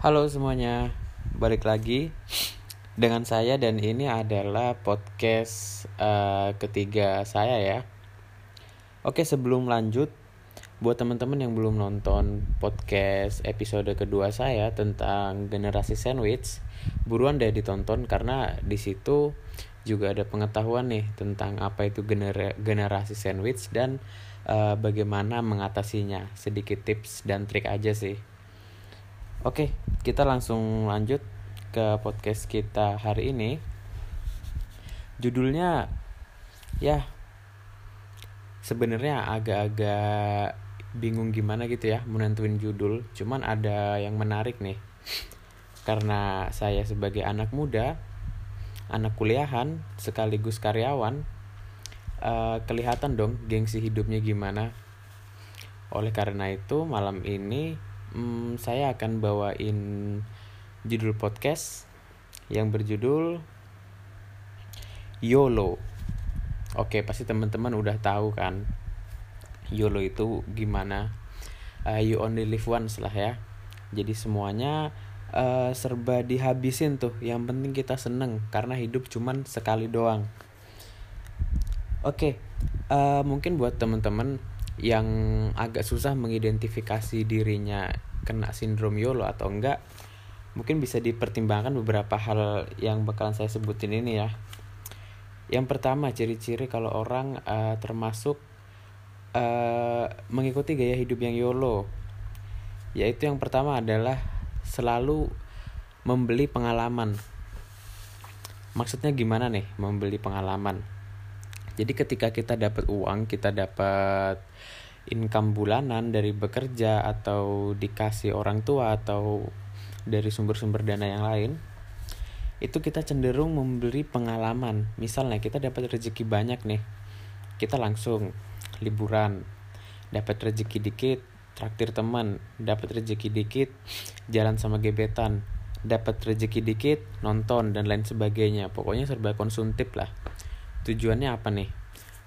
Halo semuanya, balik lagi dengan saya dan ini adalah podcast uh, ketiga saya ya. Oke sebelum lanjut, buat teman-teman yang belum nonton podcast episode kedua saya tentang generasi sandwich, buruan deh ditonton karena di situ juga ada pengetahuan nih tentang apa itu gener generasi sandwich dan uh, bagaimana mengatasinya. Sedikit tips dan trik aja sih. Oke, kita langsung lanjut ke podcast kita hari ini. Judulnya ya sebenarnya agak-agak bingung gimana gitu ya menentuin judul. Cuman ada yang menarik nih. Karena saya sebagai anak muda, anak kuliahan sekaligus karyawan, uh, kelihatan dong gengsi hidupnya gimana. Oleh karena itu, malam ini hmm, saya akan bawain judul podcast yang berjudul YOLO. Oke, pasti teman-teman udah tahu kan YOLO itu gimana? Uh, you only live once lah ya. Jadi semuanya uh, serba dihabisin tuh. Yang penting kita seneng karena hidup cuman sekali doang. Oke, uh, mungkin buat teman-teman yang agak susah mengidentifikasi dirinya kena sindrom YOLO atau enggak mungkin bisa dipertimbangkan beberapa hal yang bakalan saya sebutin ini ya yang pertama ciri-ciri kalau orang uh, termasuk uh, mengikuti gaya hidup yang YOLO yaitu yang pertama adalah selalu membeli pengalaman maksudnya gimana nih membeli pengalaman jadi ketika kita dapat uang, kita dapat income bulanan dari bekerja atau dikasih orang tua atau dari sumber-sumber dana yang lain, itu kita cenderung memberi pengalaman. Misalnya kita dapat rezeki banyak nih, kita langsung liburan, dapat rezeki dikit, traktir teman, dapat rezeki dikit, jalan sama gebetan, dapat rezeki dikit, nonton dan lain sebagainya. Pokoknya serba konsumtif lah. Tujuannya apa nih?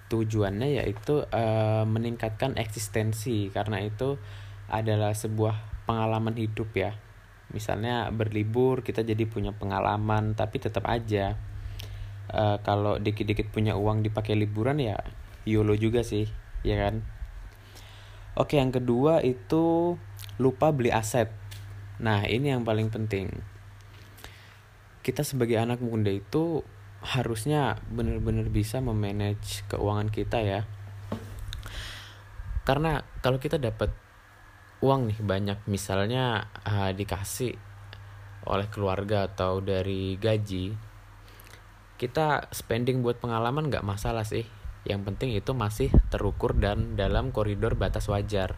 Tujuannya yaitu uh, meningkatkan eksistensi karena itu adalah sebuah pengalaman hidup ya. Misalnya berlibur kita jadi punya pengalaman tapi tetap aja uh, kalau dikit-dikit punya uang dipakai liburan ya yolo juga sih ya kan oke yang kedua itu lupa beli aset. Nah ini yang paling penting. Kita sebagai anak muda itu harusnya benar-benar bisa memanage keuangan kita ya. Karena kalau kita dapat uang nih banyak misalnya uh, dikasih oleh keluarga atau dari gaji kita spending buat pengalaman nggak masalah sih yang penting itu masih terukur dan dalam koridor batas wajar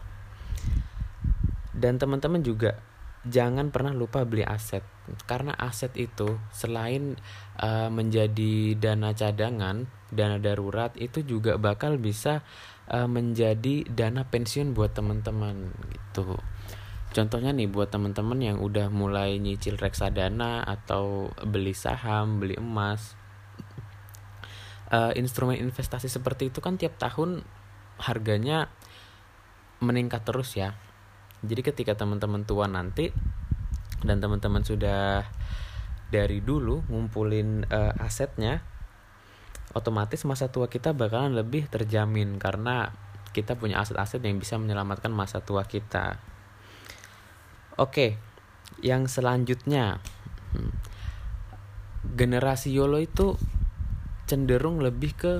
dan teman-teman juga jangan pernah lupa beli aset karena aset itu selain uh, menjadi dana cadangan, dana darurat itu juga bakal bisa uh, menjadi dana pensiun buat teman-teman gitu. Contohnya nih buat teman-teman yang udah mulai nyicil reksadana atau beli saham, beli emas. Uh, instrumen investasi seperti itu kan tiap tahun harganya meningkat terus ya. Jadi ketika teman-teman tua nanti dan teman-teman sudah dari dulu ngumpulin uh, asetnya otomatis masa tua kita bakalan lebih terjamin karena kita punya aset-aset yang bisa menyelamatkan masa tua kita. Oke, yang selanjutnya. Hmm, generasi YOLO itu cenderung lebih ke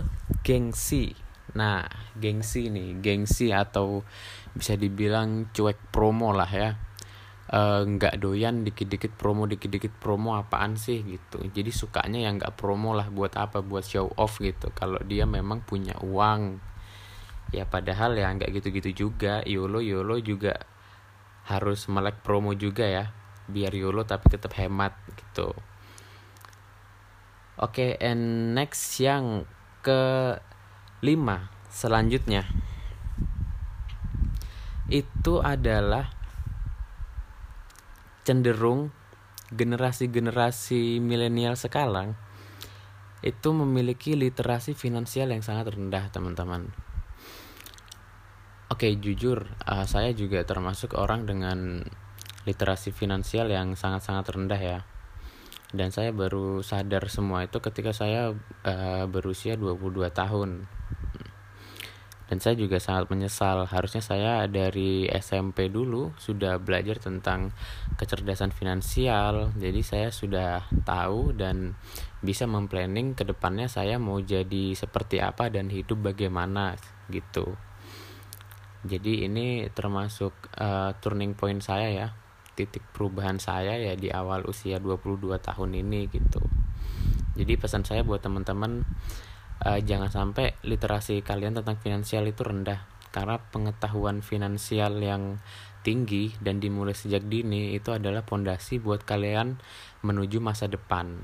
gengsi. Nah, gengsi nih, gengsi atau bisa dibilang cuek promo lah ya. Eh, nggak uh, doyan dikit-dikit promo dikit-dikit promo apaan sih gitu. Jadi sukanya yang nggak promo lah buat apa? Buat show off gitu. Kalau dia memang punya uang. Ya padahal ya nggak gitu-gitu juga. Yolo yolo juga harus melek promo juga ya. Biar yolo tapi tetap hemat gitu oke okay, and next yang ke lima selanjutnya itu adalah cenderung generasi-generasi milenial sekarang itu memiliki literasi finansial yang sangat rendah, teman-teman. Oke, Oke, jujur, uh, saya juga termasuk orang dengan literasi finansial yang sangat-sangat rendah ya. Dan saya baru sadar semua itu ketika saya uh, berusia 22 tahun. Dan saya juga sangat menyesal, harusnya saya dari SMP dulu sudah belajar tentang kecerdasan finansial. Jadi saya sudah tahu dan bisa memplanning ke depannya saya mau jadi seperti apa dan hidup bagaimana gitu jadi ini termasuk uh, turning point saya ya titik perubahan saya ya di awal usia 22 tahun ini gitu. Jadi pesan saya buat teman-teman uh, jangan sampai literasi kalian tentang finansial itu rendah karena pengetahuan finansial yang tinggi dan dimulai sejak dini itu adalah pondasi buat kalian menuju masa depan.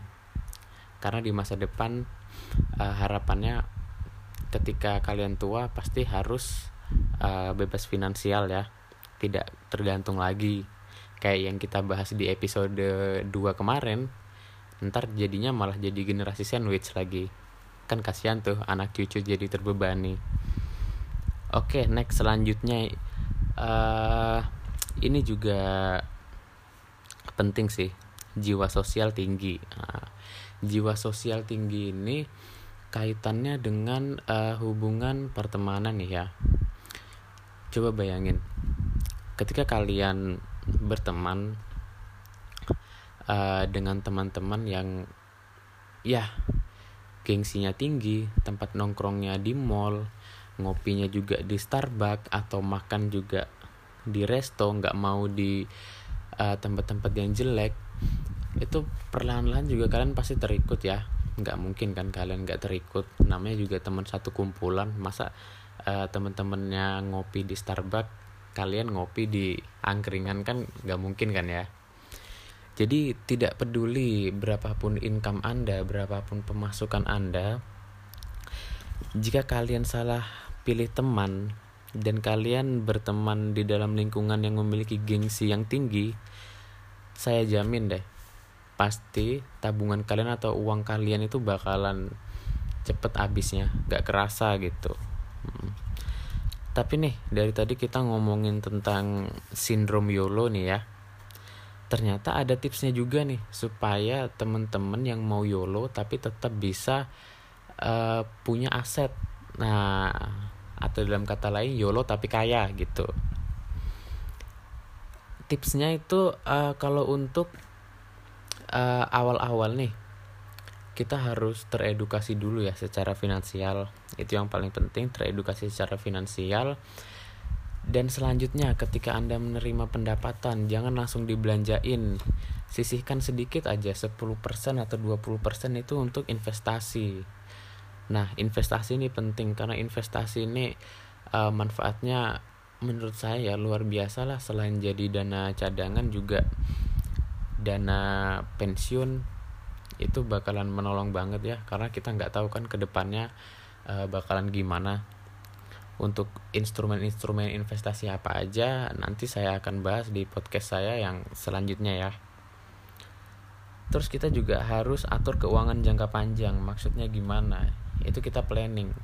Karena di masa depan uh, harapannya ketika kalian tua pasti harus uh, bebas finansial ya tidak tergantung lagi kayak yang kita bahas di episode 2 kemarin ntar jadinya malah jadi generasi sandwich lagi. Kan kasihan tuh anak cucu jadi terbebani. Oke okay, next selanjutnya uh, ini juga penting sih. Jiwa sosial tinggi. Nah, jiwa sosial tinggi ini kaitannya dengan uh, hubungan pertemanan nih ya. Coba bayangin, ketika kalian berteman uh, dengan teman-teman yang ya gengsinya tinggi, tempat nongkrongnya di mall, ngopinya juga di Starbucks atau makan juga di resto, nggak mau di eh, tempat-tempat yang jelek, itu perlahan-lahan juga kalian pasti terikut ya. Nggak mungkin kan kalian nggak terikut. Namanya juga teman satu kumpulan, masa uh, temen-temennya ngopi di Starbucks kalian ngopi di angkringan kan nggak mungkin kan ya jadi tidak peduli berapapun income anda berapapun pemasukan anda jika kalian salah pilih teman dan kalian berteman di dalam lingkungan yang memiliki gengsi yang tinggi saya jamin deh pasti tabungan kalian atau uang kalian itu bakalan cepet habisnya gak kerasa gitu Hmm. Tapi nih dari tadi kita ngomongin tentang sindrom YOLO nih ya. Ternyata ada tipsnya juga nih supaya temen-temen yang mau YOLO tapi tetap bisa uh, punya aset. Nah, atau dalam kata lain YOLO tapi kaya gitu. Tipsnya itu uh, kalau untuk uh, awal-awal nih kita harus teredukasi dulu ya secara finansial. Itu yang paling penting teredukasi secara finansial. Dan selanjutnya ketika anda menerima pendapatan jangan langsung dibelanjain. Sisihkan sedikit aja 10% atau 20% itu untuk investasi. Nah investasi ini penting karena investasi ini uh, manfaatnya menurut saya ya luar biasa lah. Selain jadi dana cadangan juga dana pensiun itu bakalan menolong banget ya. Karena kita nggak tahu kan ke depannya uh, bakalan gimana. Untuk instrumen-instrumen investasi apa aja nanti saya akan bahas di podcast saya yang selanjutnya ya. Terus kita juga harus atur keuangan jangka panjang. Maksudnya gimana? Itu kita planning.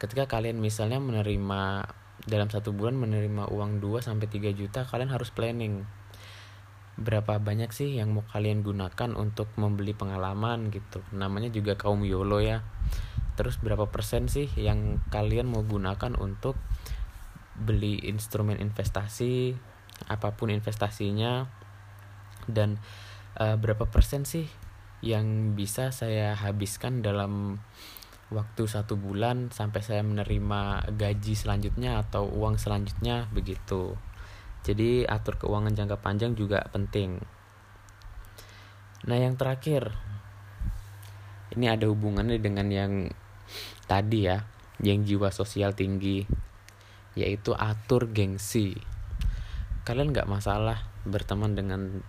Ketika kalian misalnya menerima dalam satu bulan menerima uang 2 sampai 3 juta kalian harus planning berapa banyak sih yang mau kalian gunakan untuk membeli pengalaman gitu? Namanya juga kaum YOLO ya. Terus berapa persen sih yang kalian mau gunakan untuk beli instrumen investasi apa pun investasinya? Dan uh, berapa persen sih yang bisa saya habiskan dalam waktu satu bulan sampai saya menerima gaji selanjutnya atau uang selanjutnya begitu jadi atur keuangan jangka panjang juga penting. Nah, yang terakhir ini ada hubungannya dengan yang tadi ya, yang jiwa sosial tinggi, yaitu atur gengsi. Kalian nggak masalah berteman dengan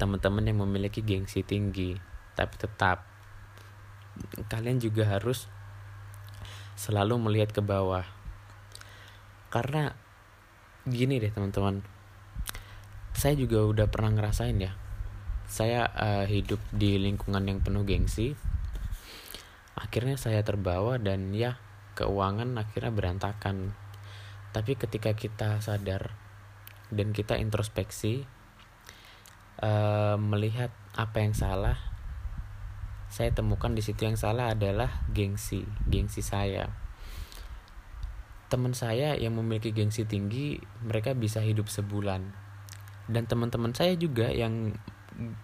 teman-teman yang memiliki gengsi tinggi, tapi tetap kalian juga harus selalu melihat ke bawah. Karena gini deh teman-teman. Saya juga udah pernah ngerasain ya. Saya uh, hidup di lingkungan yang penuh gengsi. Akhirnya saya terbawa dan ya keuangan akhirnya berantakan. Tapi ketika kita sadar dan kita introspeksi uh, melihat apa yang salah saya temukan di situ yang salah adalah gengsi gengsi saya teman saya yang memiliki gengsi tinggi mereka bisa hidup sebulan. Dan teman-teman saya juga yang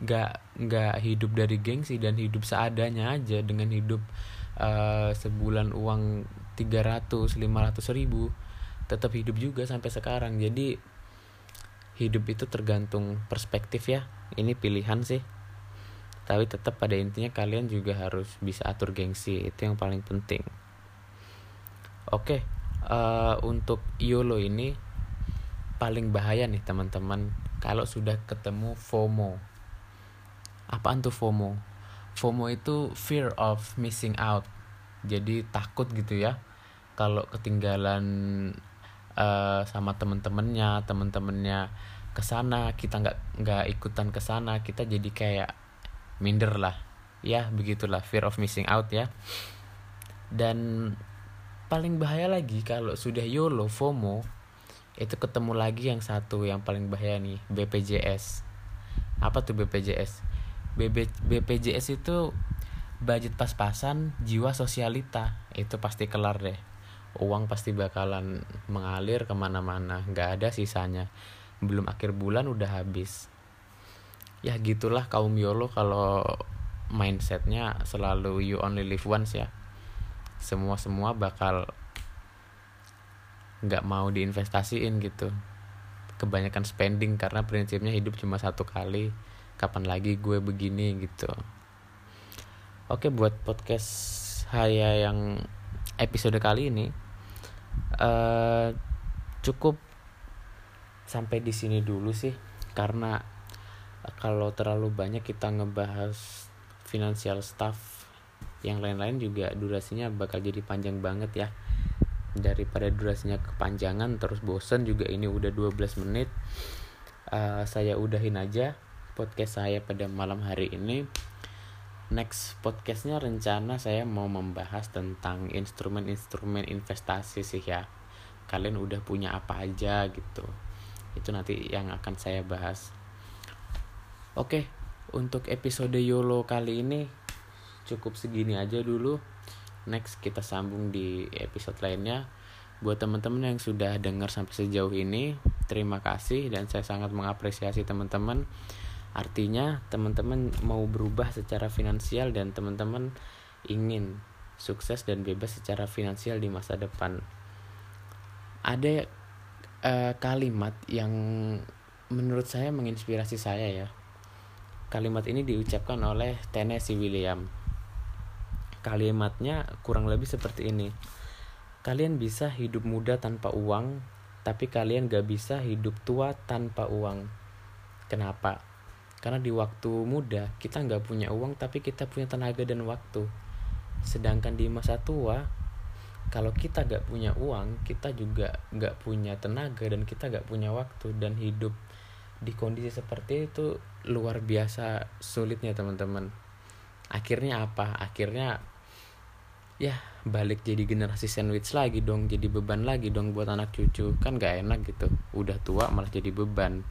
nggak nggak hidup dari gengsi dan hidup seadanya aja dengan hidup uh, sebulan uang 300 500 ribu tetap hidup juga sampai sekarang. Jadi hidup itu tergantung perspektif ya. Ini pilihan sih. Tapi tetap pada intinya kalian juga harus bisa atur gengsi itu yang paling penting. Oke uh, untuk YOLO ini paling bahaya nih teman-teman kalau sudah ketemu FOMO. Apaan tuh FOMO? FOMO itu fear of missing out. Jadi takut gitu ya kalau ketinggalan uh, sama temen-temennya temen-temennya ke sana kita nggak nggak ikutan ke sana kita jadi kayak minder lah. Ya begitulah fear of missing out ya. Dan paling bahaya lagi kalau sudah YOLO FOMO itu ketemu lagi yang satu yang paling bahaya nih BPJS apa tuh BPJS BB, BPJS itu budget pas-pasan jiwa sosialita. Itu pasti kelar deh. Uang pasti bakalan mengalir ke mana-mana. Nggak ada sisanya. Belum akhir bulan udah habis. Ya gitulah kaum yolo kalau mindsetnya selalu you only live once ya semua semua bakal nggak mau diinvestasiin gitu. Kebanyakan spending karena prinsipnya hidup cuma satu kali. Kapan lagi gue begini gitu. Oke buat podcast saya yang episode kali ini uh, cukup sampai di sini dulu sih. Karena kalau terlalu banyak kita ngebahas financial stuff yang lain-lain juga durasinya bakal jadi panjang banget ya. Daripada durasinya kepanjangan terus bosen juga ini udah 12 menit uh, saya udahin aja podcast saya pada malam hari ini. Next podcastnya rencana saya mau membahas tentang instrumen-instrumen investasi sih ya. Kalian udah punya apa aja gitu. Itu nanti yang akan saya bahas. Oke untuk episode YOLO kali ini cukup segini aja dulu next kita sambung di episode lainnya buat teman-teman yang sudah dengar sampai sejauh ini terima kasih dan saya sangat mengapresiasi teman-teman Artinya teman-teman mau berubah secara finansial dan teman-teman ingin sukses dan bebas secara finansial di masa depan. Ada uh, kalimat yang menurut saya menginspirasi saya ya. Kalimat ini diucapkan oleh Tennessee William. Kalimatnya kurang lebih seperti ini. Kalian bisa hidup muda tanpa uang, tapi kalian gak bisa hidup tua tanpa uang. Kenapa? Karena di waktu muda kita nggak punya uang tapi kita punya tenaga dan waktu. Sedangkan di masa tua kalau kita nggak punya uang kita juga nggak punya tenaga dan kita nggak punya waktu dan hidup di kondisi seperti itu luar biasa sulitnya teman-teman. Akhirnya apa? Akhirnya ya balik jadi generasi sandwich lagi dong jadi beban lagi dong buat anak cucu. Kan gak enak gitu. Udah tua malah jadi beban.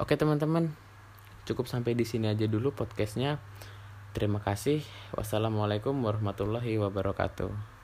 Oke teman-teman. Cukup sampai di sini aja dulu podcastnya. Terima kasih. Wassalamualaikum warahmatullahi wabarakatuh